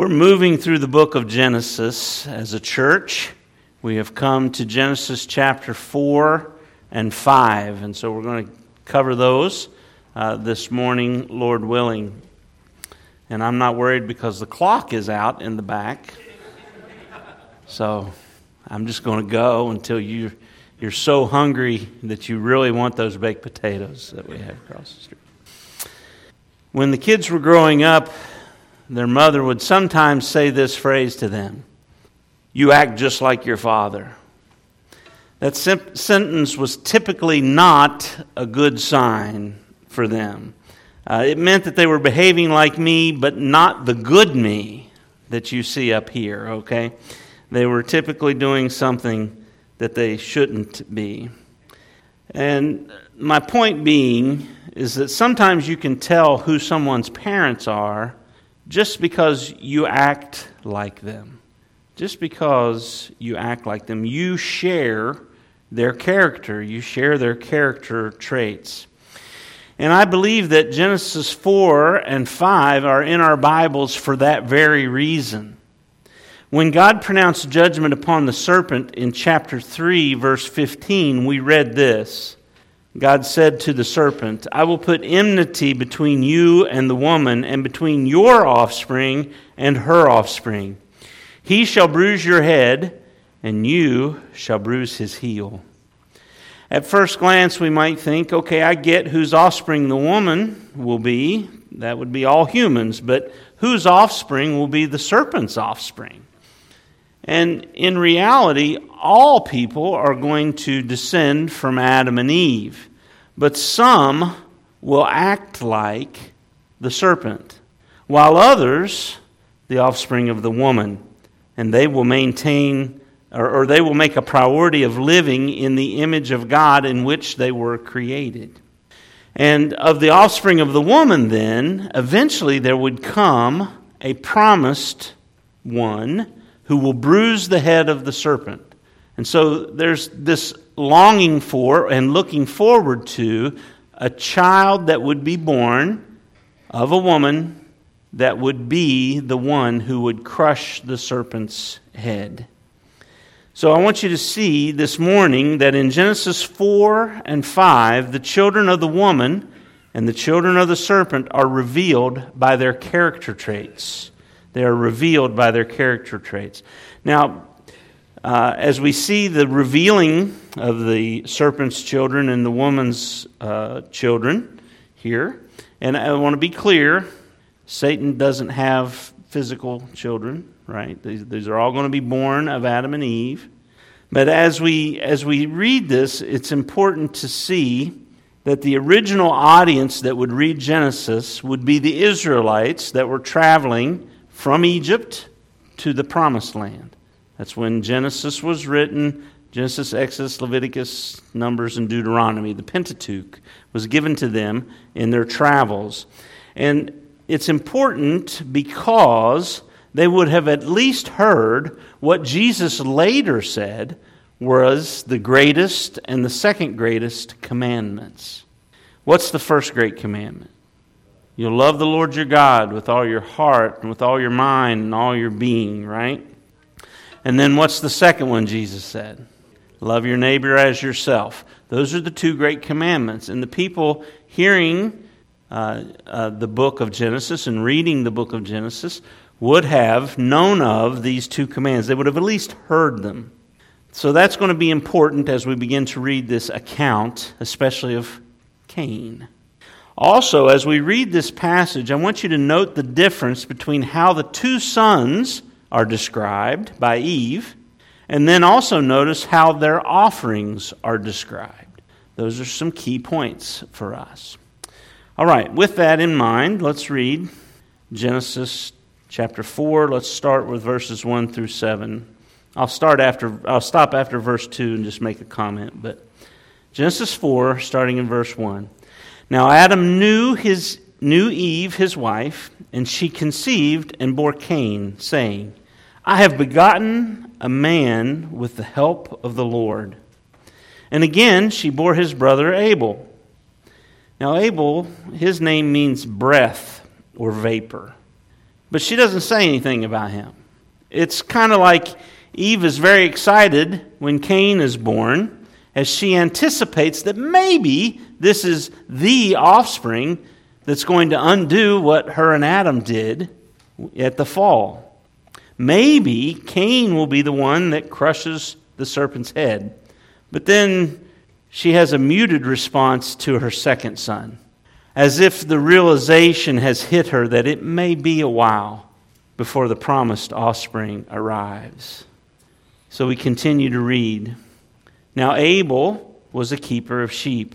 We're moving through the book of Genesis as a church. We have come to Genesis chapter 4 and 5, and so we're going to cover those uh, this morning, Lord willing. And I'm not worried because the clock is out in the back. So I'm just going to go until you, you're so hungry that you really want those baked potatoes that we have across the street. When the kids were growing up, their mother would sometimes say this phrase to them You act just like your father. That sim- sentence was typically not a good sign for them. Uh, it meant that they were behaving like me, but not the good me that you see up here, okay? They were typically doing something that they shouldn't be. And my point being is that sometimes you can tell who someone's parents are just because you act like them. Just because you act like them, you share their character, you share their character traits. And I believe that Genesis 4 and 5 are in our Bibles for that very reason. When God pronounced judgment upon the serpent in chapter 3, verse 15, we read this God said to the serpent, I will put enmity between you and the woman, and between your offspring and her offspring. He shall bruise your head, and you shall bruise his heel. At first glance, we might think, okay, I get whose offspring the woman will be. That would be all humans. But whose offspring will be the serpent's offspring? And in reality, all people are going to descend from Adam and Eve. But some will act like the serpent, while others, the offspring of the woman, and they will maintain or, or, they will make a priority of living in the image of God in which they were created. And of the offspring of the woman, then, eventually there would come a promised one who will bruise the head of the serpent. And so there's this longing for and looking forward to a child that would be born of a woman that would be the one who would crush the serpent's head. So I want you to see this morning that in Genesis 4 and 5, the children of the woman and the children of the serpent are revealed by their character traits. They are revealed by their character traits. Now, uh, as we see the revealing of the serpent's children and the woman's uh, children here, and I want to be clear Satan doesn't have physical children, right? These, these are all going to be born of Adam and Eve. But as we, as we read this, it's important to see that the original audience that would read Genesis would be the Israelites that were traveling from Egypt to the promised land. That's when Genesis was written. Genesis, Exodus, Leviticus, Numbers, and Deuteronomy. The Pentateuch was given to them in their travels. And it's important because they would have at least heard what Jesus later said was the greatest and the second greatest commandments. What's the first great commandment? You'll love the Lord your God with all your heart and with all your mind and all your being, right? And then what's the second one Jesus said? Love your neighbor as yourself. Those are the two great commandments. And the people hearing uh, uh, the book of Genesis and reading the book of Genesis would have known of these two commands. They would have at least heard them. So that's going to be important as we begin to read this account, especially of Cain. Also, as we read this passage, I want you to note the difference between how the two sons are described by Eve, and then also notice how their offerings are described. Those are some key points for us. All right, with that in mind, let's read Genesis chapter 4. Let's start with verses 1 through 7. I'll start after I'll stop after verse 2 and just make a comment, but Genesis 4 starting in verse 1. Now Adam knew his knew Eve his wife, and she conceived and bore Cain, saying, I have begotten a man with the help of the Lord. And again she bore his brother Abel. Now Abel, his name means breath or vapor. but she doesn't say anything about him. It's kind of like Eve is very excited when Cain is born, as she anticipates that maybe this is the offspring that's going to undo what her and Adam did at the fall. Maybe Cain will be the one that crushes the serpent's head. But then she has a muted response to her second son, as if the realization has hit her that it may be a while before the promised offspring arrives. So we continue to read. Now Abel was a keeper of sheep,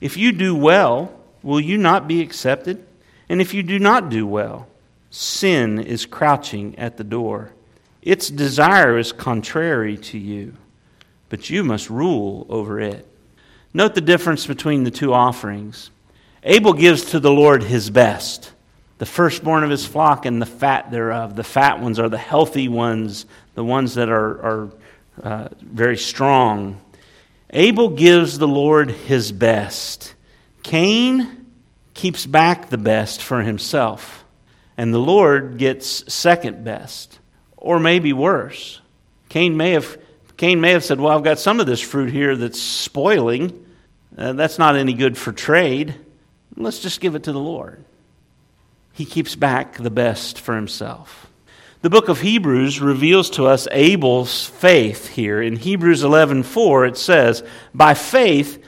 If you do well, will you not be accepted? And if you do not do well, sin is crouching at the door. Its desire is contrary to you, but you must rule over it. Note the difference between the two offerings. Abel gives to the Lord his best the firstborn of his flock and the fat thereof. The fat ones are the healthy ones, the ones that are, are uh, very strong. Abel gives the Lord his best. Cain keeps back the best for himself, and the Lord gets second best, or maybe worse. Cain may have, Cain may have said, Well, I've got some of this fruit here that's spoiling. Uh, that's not any good for trade. Let's just give it to the Lord. He keeps back the best for himself. The book of Hebrews reveals to us Abel's faith here. In Hebrews 11:4 it says, "By faith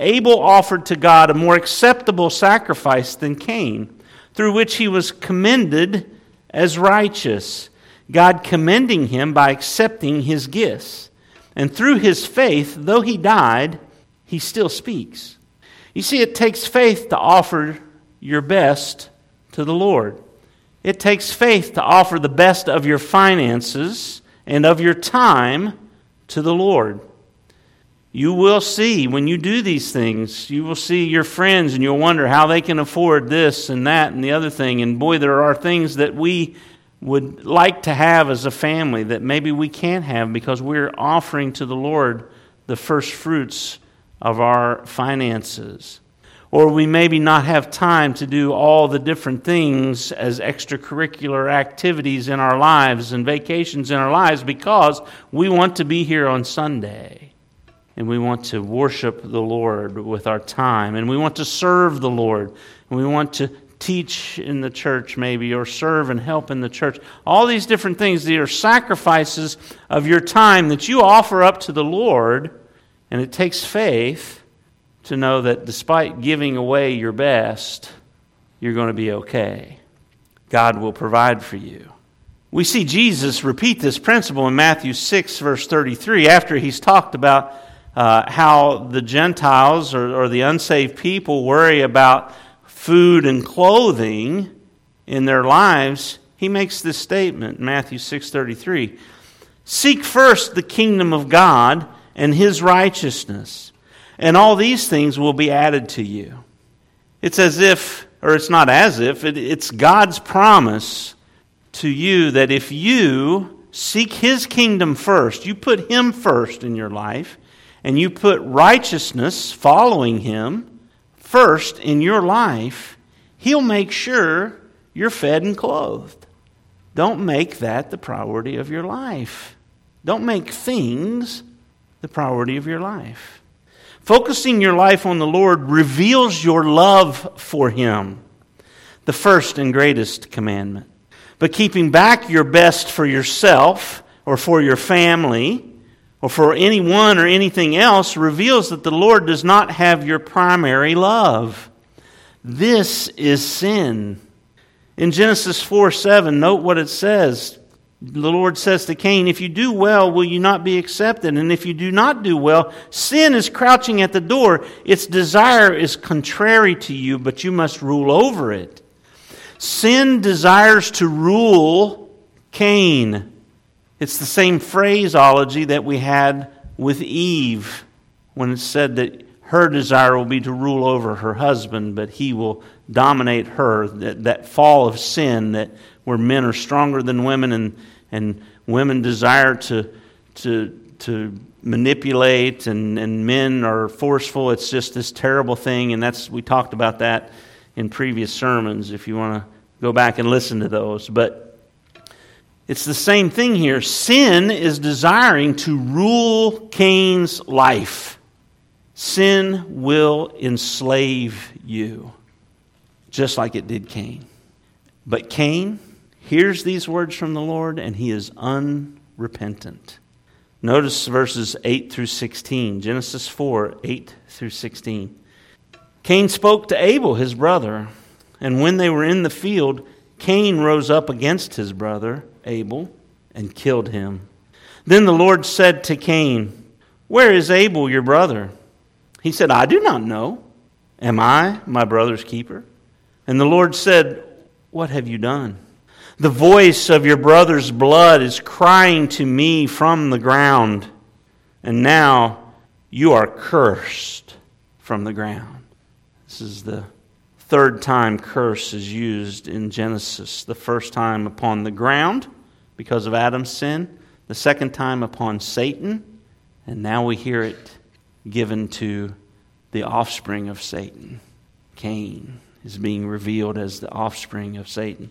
Abel offered to God a more acceptable sacrifice than Cain, through which he was commended as righteous, God commending him by accepting his gifts. And through his faith, though he died, he still speaks. You see, it takes faith to offer your best to the Lord. It takes faith to offer the best of your finances and of your time to the Lord. You will see when you do these things, you will see your friends and you'll wonder how they can afford this and that and the other thing. And boy, there are things that we would like to have as a family that maybe we can't have because we're offering to the Lord the first fruits of our finances. Or we maybe not have time to do all the different things as extracurricular activities in our lives and vacations in our lives because we want to be here on Sunday. And we want to worship the Lord with our time, and we want to serve the Lord, and we want to teach in the church, maybe, or serve and help in the church. All these different things, they are sacrifices of your time that you offer up to the Lord, and it takes faith to know that despite giving away your best, you're going to be okay. God will provide for you. We see Jesus repeat this principle in Matthew 6, verse 33, after he's talked about uh, how the Gentiles or, or the unsaved people worry about food and clothing in their lives, he makes this statement, Matthew 6:33. Seek first the kingdom of God and his righteousness, and all these things will be added to you. It's as if, or it's not as if, it, it's God's promise to you that if you seek his kingdom first, you put him first in your life, and you put righteousness, following Him, first in your life, He'll make sure you're fed and clothed. Don't make that the priority of your life. Don't make things the priority of your life. Focusing your life on the Lord reveals your love for Him, the first and greatest commandment. But keeping back your best for yourself or for your family, or for anyone or anything else reveals that the Lord does not have your primary love. This is sin. In Genesis 4 7, note what it says. The Lord says to Cain, If you do well, will you not be accepted? And if you do not do well, sin is crouching at the door. Its desire is contrary to you, but you must rule over it. Sin desires to rule Cain. It's the same phraseology that we had with Eve when it said that her desire will be to rule over her husband, but he will dominate her. That, that fall of sin, that where men are stronger than women and, and women desire to, to, to manipulate and, and men are forceful. It's just this terrible thing, and that's we talked about that in previous sermons if you want to go back and listen to those. But it's the same thing here. Sin is desiring to rule Cain's life. Sin will enslave you, just like it did Cain. But Cain hears these words from the Lord and he is unrepentant. Notice verses 8 through 16, Genesis 4 8 through 16. Cain spoke to Abel, his brother, and when they were in the field, Cain rose up against his brother Abel and killed him. Then the Lord said to Cain, Where is Abel, your brother? He said, I do not know. Am I my brother's keeper? And the Lord said, What have you done? The voice of your brother's blood is crying to me from the ground, and now you are cursed from the ground. This is the third time curse is used in Genesis. The first time upon the ground because of Adam's sin, the second time upon Satan, and now we hear it given to the offspring of Satan. Cain is being revealed as the offspring of Satan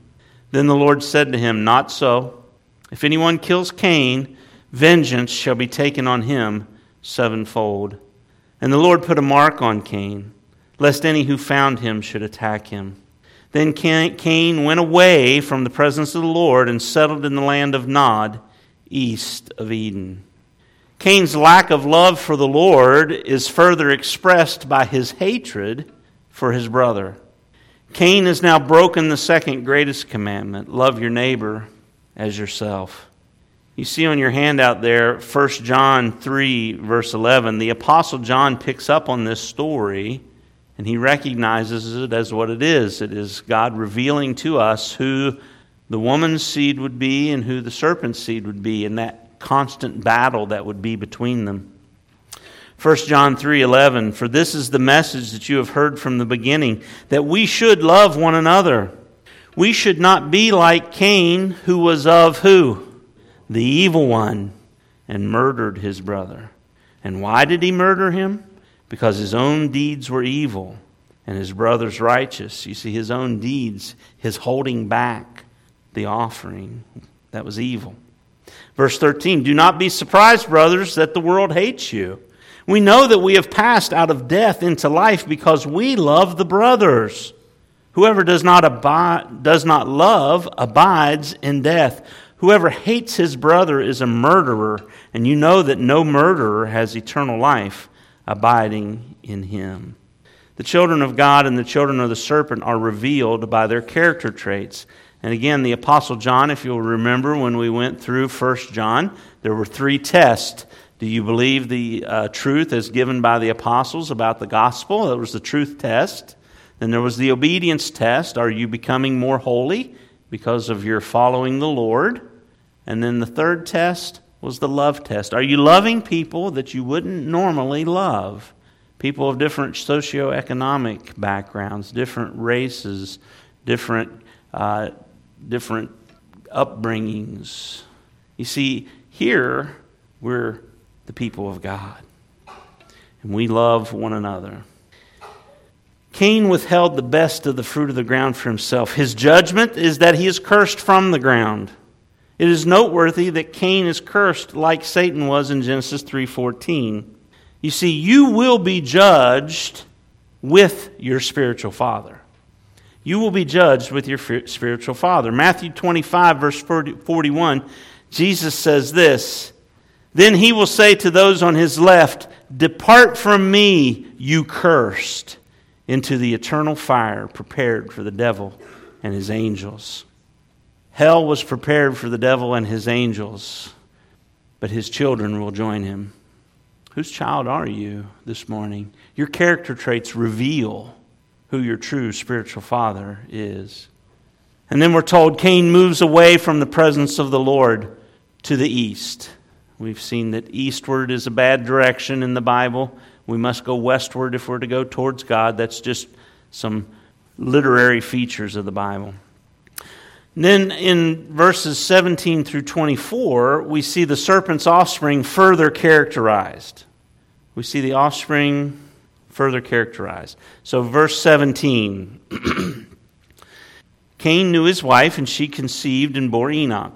Then the Lord said to him, Not so. If anyone kills Cain, vengeance shall be taken on him sevenfold. And the Lord put a mark on Cain, lest any who found him should attack him. Then Cain went away from the presence of the Lord and settled in the land of Nod, east of Eden. Cain's lack of love for the Lord is further expressed by his hatred for his brother. Cain has now broken the second greatest commandment love your neighbor as yourself. You see on your handout there, 1 John 3, verse 11, the Apostle John picks up on this story and he recognizes it as what it is. It is God revealing to us who the woman's seed would be and who the serpent's seed would be, and that constant battle that would be between them. 1 John 3:11 For this is the message that you have heard from the beginning that we should love one another. We should not be like Cain who was of who? The evil one and murdered his brother. And why did he murder him? Because his own deeds were evil and his brother's righteous. You see his own deeds, his holding back the offering, that was evil. Verse 13 Do not be surprised, brothers, that the world hates you. We know that we have passed out of death into life because we love the brothers. Whoever does not, abide, does not love abides in death. Whoever hates his brother is a murderer, and you know that no murderer has eternal life abiding in him. The children of God and the children of the serpent are revealed by their character traits. And again, the Apostle John, if you'll remember when we went through 1 John, there were three tests do you believe the uh, truth as given by the apostles about the gospel? That was the truth test. Then there was the obedience test. Are you becoming more holy because of your following the Lord? And then the third test was the love test. Are you loving people that you wouldn't normally love? People of different socioeconomic backgrounds, different races, different, uh, different upbringings. You see, here we're the people of God. And we love one another. Cain withheld the best of the fruit of the ground for himself. His judgment is that he is cursed from the ground. It is noteworthy that Cain is cursed like Satan was in Genesis 3:14. You see, you will be judged with your spiritual father. You will be judged with your spiritual father. Matthew 25, verse 41, Jesus says this Then he will say to those on his left, Depart from me, you cursed, into the eternal fire prepared for the devil and his angels. Hell was prepared for the devil and his angels, but his children will join him. Whose child are you this morning? Your character traits reveal who your true spiritual father is. And then we're told Cain moves away from the presence of the Lord to the east. We've seen that eastward is a bad direction in the Bible. We must go westward if we're to go towards God. That's just some literary features of the Bible. And then in verses 17 through 24, we see the serpent's offspring further characterized. We see the offspring further characterized. So, verse 17 Cain knew his wife, and she conceived and bore Enoch.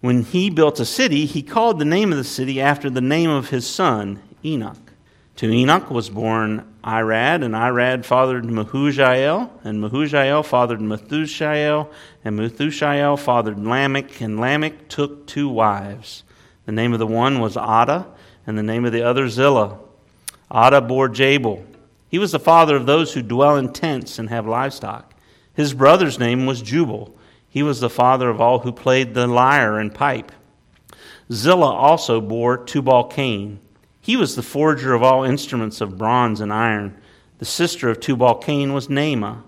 When he built a city, he called the name of the city after the name of his son, Enoch. To Enoch was born Irad, and Irad fathered Mehujael, and Mehujael fathered Methushael, and Methushael fathered Lamech, and Lamech took two wives. The name of the one was Adah, and the name of the other Zillah. Adah bore Jabal. He was the father of those who dwell in tents and have livestock. His brother's name was Jubal. He was the father of all who played the lyre and pipe. Zillah also bore Tubal Cain. He was the forger of all instruments of bronze and iron. The sister of Tubal Cain was Naamah.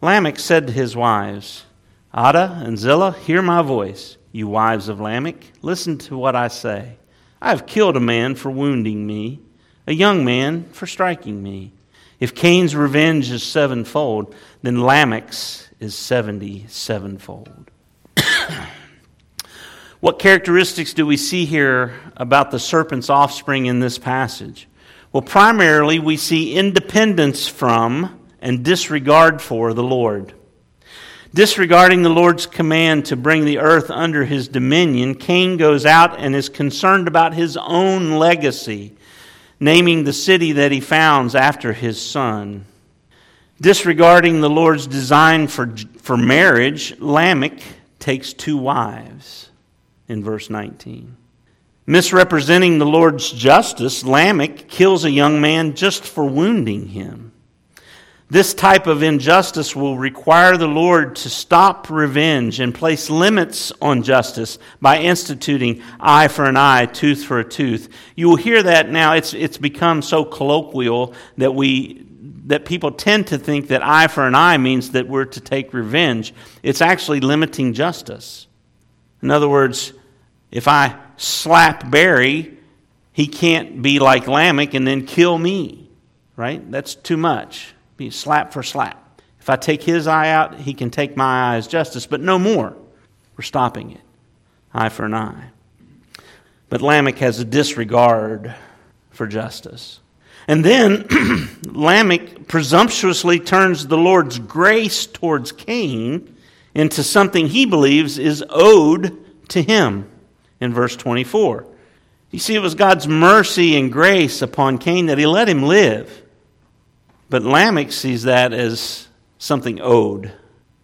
Lamech said to his wives, Adah and Zillah, hear my voice. You wives of Lamech, listen to what I say. I have killed a man for wounding me, a young man for striking me. If Cain's revenge is sevenfold, then Lamech's is seventy sevenfold. What characteristics do we see here about the serpent's offspring in this passage? Well, primarily we see independence from and disregard for the Lord. Disregarding the Lord's command to bring the earth under his dominion, Cain goes out and is concerned about his own legacy, naming the city that he founds after his son. Disregarding the Lord's design for, for marriage, Lamech takes two wives in verse 19. Misrepresenting the Lord's justice, Lamech kills a young man just for wounding him. This type of injustice will require the Lord to stop revenge and place limits on justice by instituting eye for an eye, tooth for a tooth. You will hear that now. It's, it's become so colloquial that, we, that people tend to think that eye for an eye means that we're to take revenge. It's actually limiting justice. In other words, if I slap Barry, he can't be like Lamech and then kill me, right? That's too much. Be slap for slap. If I take his eye out, he can take my eye as justice, but no more. We're stopping it. Eye for an eye. But Lamech has a disregard for justice. And then Lamech presumptuously turns the Lord's grace towards Cain into something he believes is owed to him in verse 24. You see, it was God's mercy and grace upon Cain that he let him live. But Lamech sees that as something owed.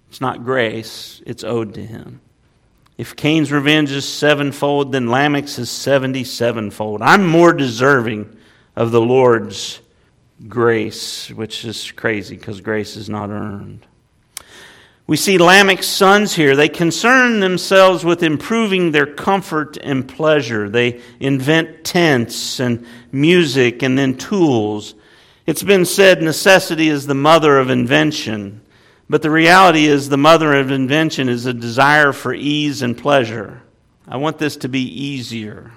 It's not grace, it's owed to him. If Cain's revenge is sevenfold, then Lamech's is seventy sevenfold. I'm more deserving of the Lord's grace, which is crazy because grace is not earned. We see Lamech's sons here. They concern themselves with improving their comfort and pleasure. They invent tents and music and then tools. It's been said necessity is the mother of invention. But the reality is, the mother of invention is a desire for ease and pleasure. I want this to be easier.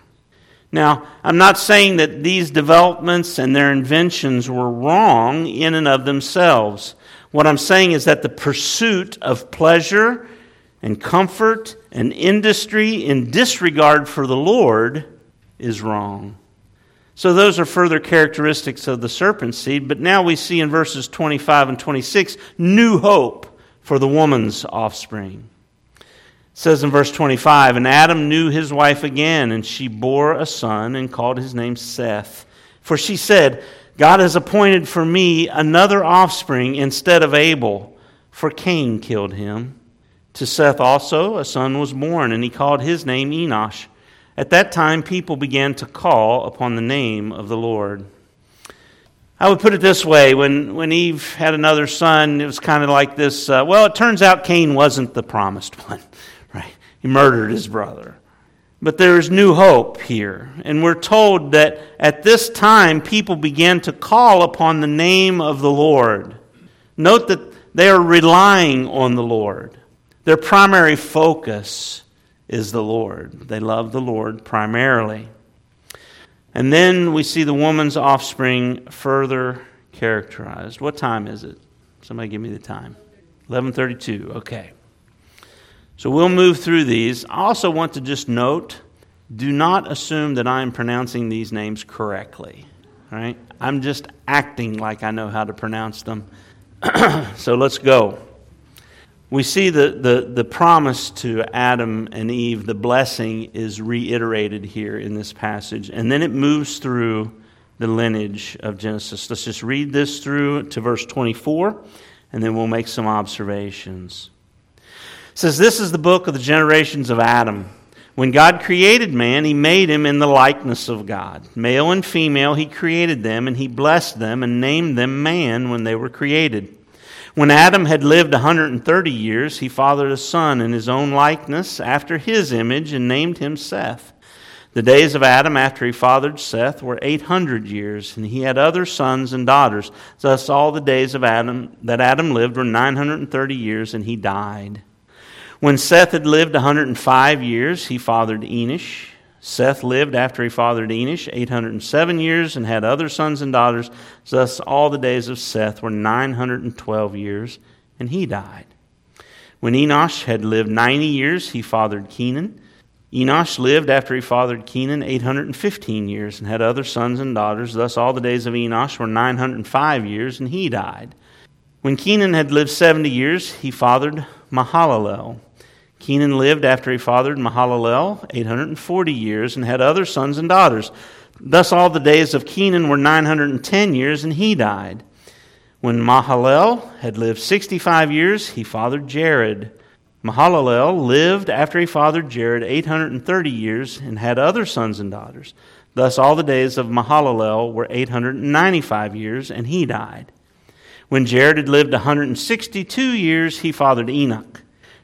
Now, I'm not saying that these developments and their inventions were wrong in and of themselves. What I'm saying is that the pursuit of pleasure and comfort and industry in disregard for the Lord is wrong. So, those are further characteristics of the serpent seed. But now we see in verses 25 and 26 new hope for the woman's offspring. Says in verse 25 And Adam knew his wife again, and she bore a son and called his name Seth. For she said, God has appointed for me another offspring instead of Abel, for Cain killed him. To Seth also a son was born, and he called his name Enosh. At that time, people began to call upon the name of the Lord. I would put it this way when, when Eve had another son, it was kind of like this uh, well, it turns out Cain wasn't the promised one? He murdered his brother. But there is new hope here. And we're told that at this time, people began to call upon the name of the Lord. Note that they are relying on the Lord. Their primary focus is the Lord. They love the Lord primarily. And then we see the woman's offspring further characterized. What time is it? Somebody give me the time. 11:32. Okay. So we'll move through these. I also want to just note do not assume that I'm pronouncing these names correctly. Right? I'm just acting like I know how to pronounce them. so let's go. We see the, the, the promise to Adam and Eve, the blessing is reiterated here in this passage. And then it moves through the lineage of Genesis. Let's just read this through to verse 24, and then we'll make some observations. Says, This is the book of the generations of Adam. When God created man, he made him in the likeness of God. Male and female, he created them, and he blessed them and named them man when they were created. When Adam had lived a 130 years, he fathered a son in his own likeness, after his image, and named him Seth. The days of Adam after he fathered Seth were 800 years, and he had other sons and daughters. Thus, all the days of Adam that Adam lived were 930 years, and he died. When Seth had lived 105 years, he fathered Enosh. Seth lived after he fathered Enosh 807 years and had other sons and daughters. Thus, all the days of Seth were 912 years, and he died. When Enosh had lived 90 years, he fathered Kenan. Enosh lived after he fathered Kenan 815 years and had other sons and daughters. Thus, all the days of Enosh were 905 years, and he died. When Kenan had lived 70 years, he fathered Mahalalel. Kenan lived after he fathered Mahalalel 840 years and had other sons and daughters. Thus, all the days of Kenan were 910 years, and he died. When Mahalalel had lived 65 years, he fathered Jared. Mahalalel lived after he fathered Jared 830 years and had other sons and daughters. Thus, all the days of Mahalalel were 895 years, and he died. When Jared had lived 162 years, he fathered Enoch.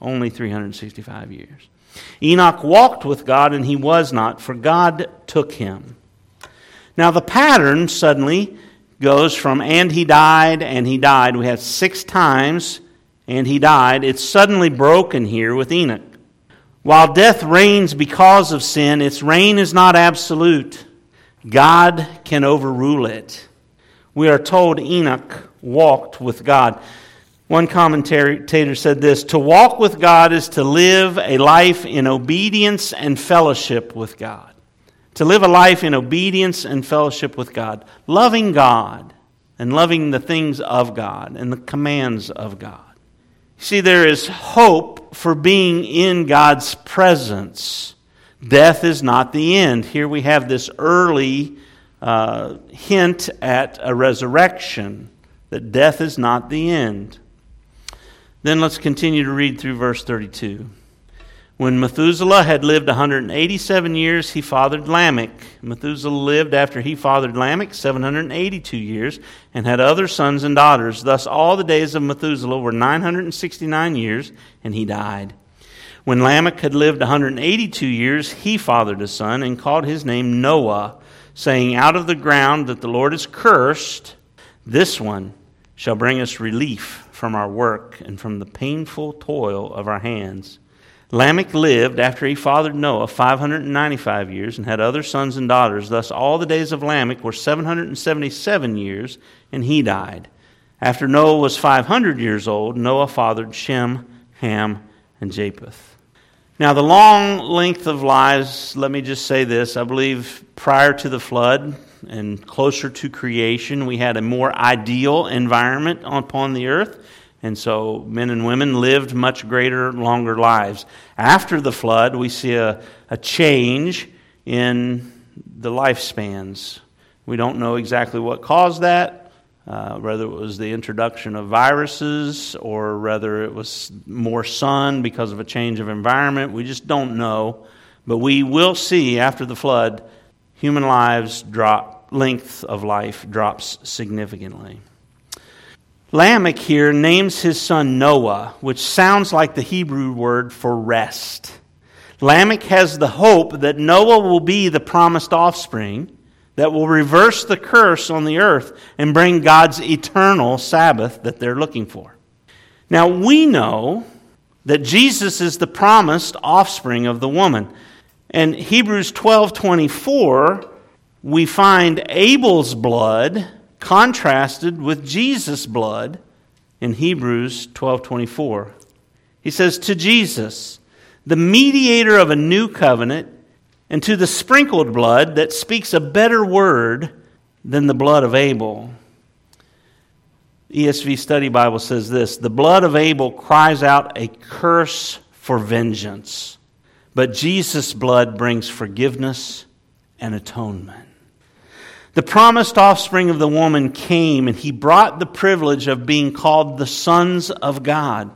only 365 years. Enoch walked with God, and he was not, for God took him. Now, the pattern suddenly goes from and he died, and he died. We have six times, and he died. It's suddenly broken here with Enoch. While death reigns because of sin, its reign is not absolute. God can overrule it. We are told Enoch walked with God. One commentator said this To walk with God is to live a life in obedience and fellowship with God. To live a life in obedience and fellowship with God. Loving God and loving the things of God and the commands of God. See, there is hope for being in God's presence. Death is not the end. Here we have this early uh, hint at a resurrection, that death is not the end. Then let's continue to read through verse 32. When Methuselah had lived 187 years, he fathered Lamech. Methuselah lived after he fathered Lamech 782 years and had other sons and daughters. Thus, all the days of Methuselah were 969 years, and he died. When Lamech had lived 182 years, he fathered a son and called his name Noah, saying, Out of the ground that the Lord has cursed, this one shall bring us relief from our work and from the painful toil of our hands. Lamech lived after he fathered Noah 595 years and had other sons and daughters. Thus, all the days of Lamech were 777 years, and he died. After Noah was 500 years old, Noah fathered Shem, Ham, and Japheth. Now, the long length of lives, let me just say this. I believe prior to the flood and closer to creation, we had a more ideal environment upon the earth. And so men and women lived much greater, longer lives. After the flood, we see a, a change in the lifespans. We don't know exactly what caused that uh, whether it was the introduction of viruses or whether it was more sun because of a change of environment. We just don't know. But we will see after the flood, human lives drop, length of life drops significantly. Lamech here names his son Noah, which sounds like the Hebrew word for rest. Lamech has the hope that Noah will be the promised offspring that will reverse the curse on the earth and bring God's eternal Sabbath that they're looking for. Now, we know that Jesus is the promised offspring of the woman. And Hebrews 12:24 we find Abel's blood contrasted with Jesus' blood in Hebrews 12:24. He says to Jesus, the mediator of a new covenant and to the sprinkled blood that speaks a better word than the blood of Abel. ESV Study Bible says this The blood of Abel cries out a curse for vengeance, but Jesus' blood brings forgiveness and atonement. The promised offspring of the woman came, and he brought the privilege of being called the sons of God.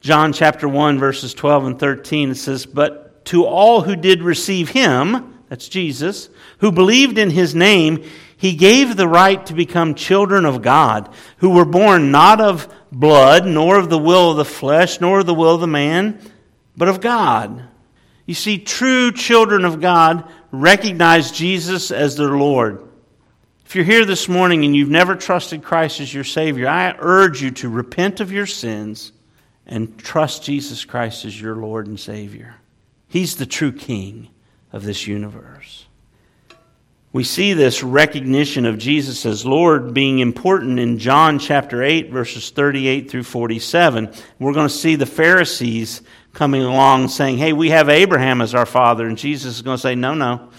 John chapter 1, verses 12 and 13, it says, But to all who did receive him, that's Jesus, who believed in his name, he gave the right to become children of God, who were born not of blood, nor of the will of the flesh, nor of the will of the man, but of God. You see, true children of God recognize Jesus as their Lord. If you're here this morning and you've never trusted Christ as your Savior, I urge you to repent of your sins and trust Jesus Christ as your Lord and Savior. He's the true king of this universe. We see this recognition of Jesus as Lord being important in John chapter 8, verses 38 through 47. We're going to see the Pharisees coming along saying, Hey, we have Abraham as our father. And Jesus is going to say, No, no.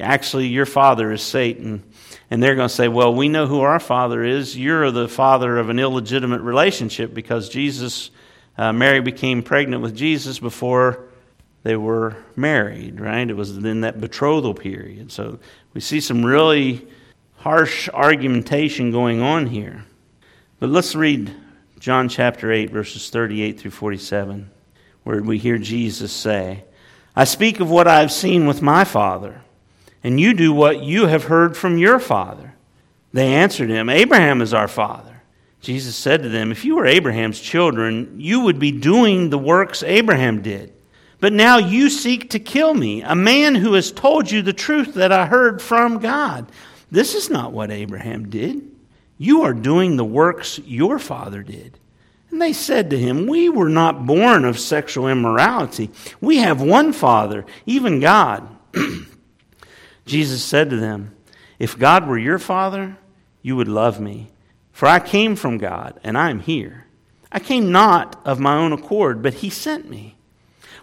Actually, your father is Satan. And they're going to say, Well, we know who our father is. You're the father of an illegitimate relationship because Jesus, uh, Mary became pregnant with Jesus before they were married, right? It was in that betrothal period. So we see some really harsh argumentation going on here. But let's read John chapter 8, verses 38 through 47, where we hear Jesus say, I speak of what I have seen with my Father, and you do what you have heard from your Father. They answered him, Abraham is our Father. Jesus said to them, If you were Abraham's children, you would be doing the works Abraham did. But now you seek to kill me, a man who has told you the truth that I heard from God. This is not what Abraham did. You are doing the works your father did. And they said to him, We were not born of sexual immorality. We have one Father, even God. Jesus said to them, If God were your Father, you would love me. For I came from God, and I am here. I came not of my own accord, but He sent me.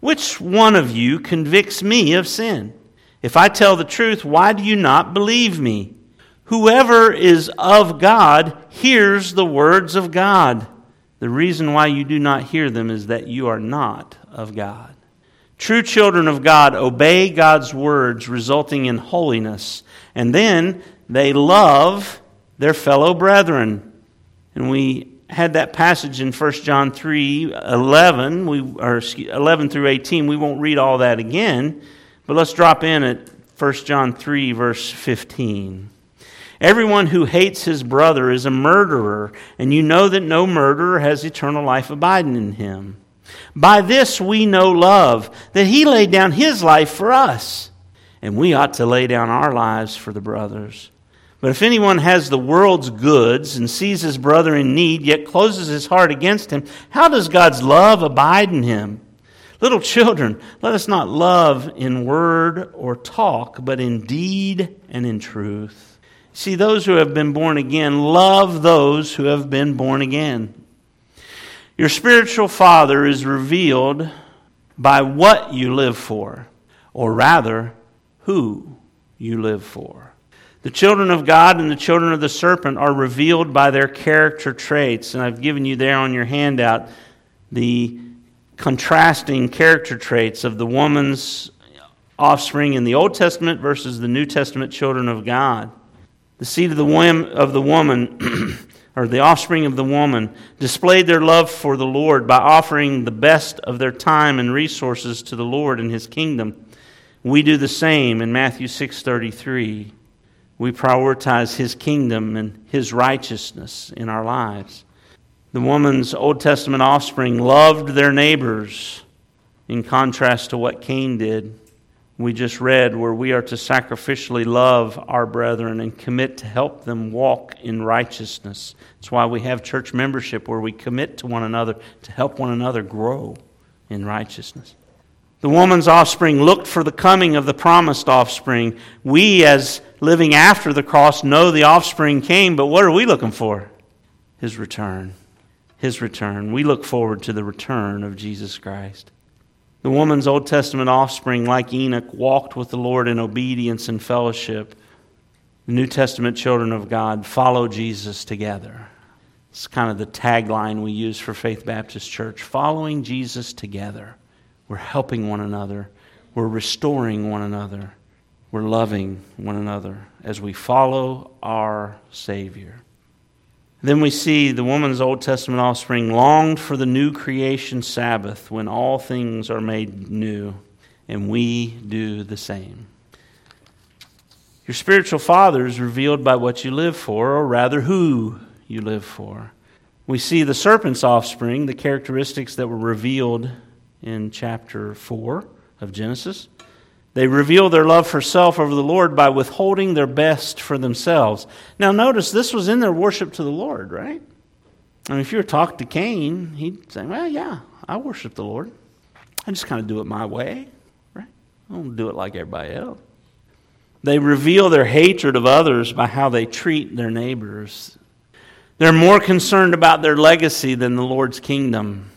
Which one of you convicts me of sin? If I tell the truth, why do you not believe me? Whoever is of God hears the words of God. The reason why you do not hear them is that you are not of God. True children of God obey God's words, resulting in holiness, and then they love their fellow brethren. And we had that passage in 1 John 3 11, we, or 11 through 18. We won't read all that again, but let's drop in at 1 John 3, verse 15. Everyone who hates his brother is a murderer, and you know that no murderer has eternal life abiding in him. By this we know love, that he laid down his life for us, and we ought to lay down our lives for the brothers. But if anyone has the world's goods and sees his brother in need, yet closes his heart against him, how does God's love abide in him? Little children, let us not love in word or talk, but in deed and in truth. See, those who have been born again love those who have been born again. Your spiritual father is revealed by what you live for, or rather, who you live for. The children of God and the children of the serpent are revealed by their character traits. And I've given you there on your handout the contrasting character traits of the woman's offspring in the Old Testament versus the New Testament children of God. The seed of the, of the woman, or the offspring of the woman, displayed their love for the Lord by offering the best of their time and resources to the Lord and his kingdom. We do the same in Matthew 6:33. We prioritize his kingdom and his righteousness in our lives. The woman's Old Testament offspring loved their neighbors in contrast to what Cain did. We just read where we are to sacrificially love our brethren and commit to help them walk in righteousness. That's why we have church membership where we commit to one another to help one another grow in righteousness. The woman's offspring looked for the coming of the promised offspring. We, as living after the cross, know the offspring came, but what are we looking for? His return his return. We look forward to the return of Jesus Christ. The woman's Old Testament offspring, like Enoch, walked with the Lord in obedience and fellowship. The New Testament children of God follow Jesus together. It's kind of the tagline we use for Faith Baptist Church following Jesus together. We're helping one another, we're restoring one another, we're loving one another as we follow our Savior. Then we see the woman's Old Testament offspring longed for the new creation Sabbath when all things are made new, and we do the same. Your spiritual father is revealed by what you live for, or rather, who you live for. We see the serpent's offspring, the characteristics that were revealed in chapter 4 of Genesis. They reveal their love for self over the Lord by withholding their best for themselves. Now, notice this was in their worship to the Lord, right? I mean, if you were talking to Cain, he'd say, Well, yeah, I worship the Lord. I just kind of do it my way, right? I don't do it like everybody else. They reveal their hatred of others by how they treat their neighbors. They're more concerned about their legacy than the Lord's kingdom.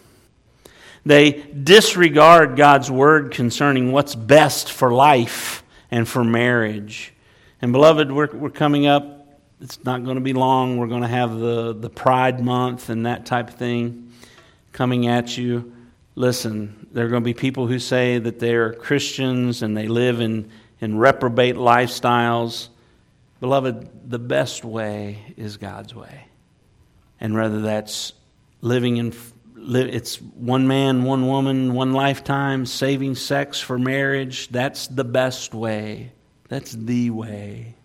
They disregard God's word concerning what's best for life and for marriage. And, beloved, we're, we're coming up. It's not going to be long. We're going to have the, the Pride Month and that type of thing coming at you. Listen, there are going to be people who say that they're Christians and they live in, in reprobate lifestyles. Beloved, the best way is God's way. And whether that's living in it's one man, one woman, one lifetime, saving sex for marriage. That's the best way. That's the way.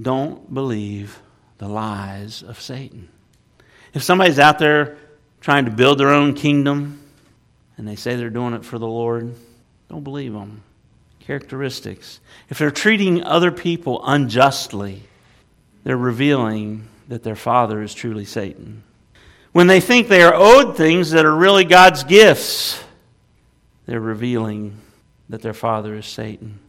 Don't believe the lies of Satan. If somebody's out there trying to build their own kingdom and they say they're doing it for the Lord, don't believe them. Characteristics. If they're treating other people unjustly, they're revealing that their father is truly Satan when they think they are owed things that are really God's gifts, they're revealing that their father is Satan.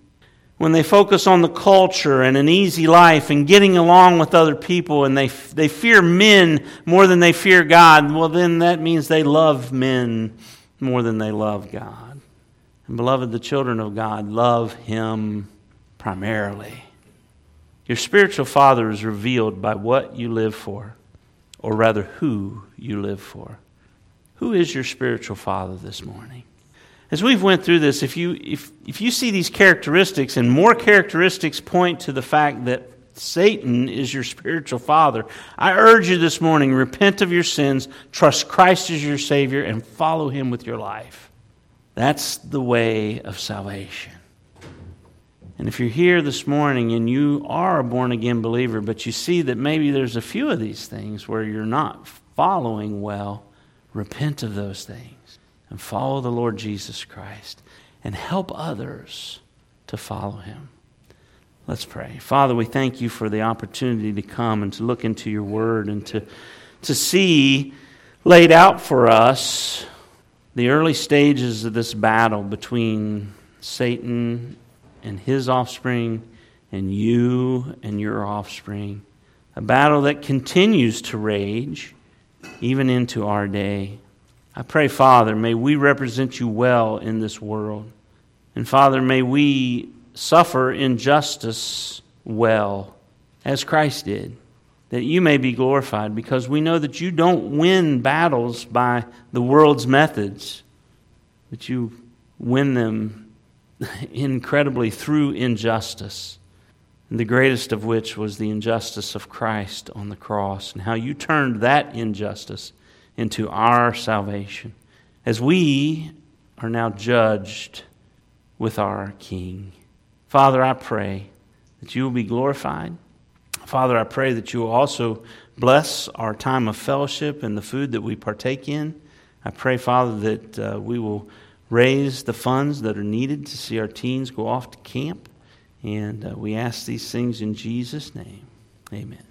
When they focus on the culture and an easy life and getting along with other people and they, they fear men more than they fear God, well, then that means they love men more than they love God. And, beloved, the children of God love Him primarily. Your spiritual father is revealed by what you live for or rather, who you live for. Who is your spiritual father this morning? As we've went through this, if you, if, if you see these characteristics and more characteristics point to the fact that Satan is your spiritual father, I urge you this morning repent of your sins, trust Christ as your Savior, and follow Him with your life. That's the way of salvation. And if you're here this morning and you are a born again believer, but you see that maybe there's a few of these things where you're not following well, repent of those things and follow the Lord Jesus Christ and help others to follow him. Let's pray. Father, we thank you for the opportunity to come and to look into your word and to, to see laid out for us the early stages of this battle between Satan and his offspring and you and your offspring. A battle that continues to rage even into our day. I pray, Father, may we represent you well in this world. And Father, may we suffer injustice well, as Christ did, that you may be glorified, because we know that you don't win battles by the world's methods, but you win them incredibly through injustice. The greatest of which was the injustice of Christ on the cross, and how you turned that injustice into our salvation. As we are now judged with our King. Father, I pray that you will be glorified. Father, I pray that you will also bless our time of fellowship and the food that we partake in. I pray, Father, that uh, we will raise the funds that are needed to see our teens go off to camp. And uh, we ask these things in Jesus' name. Amen.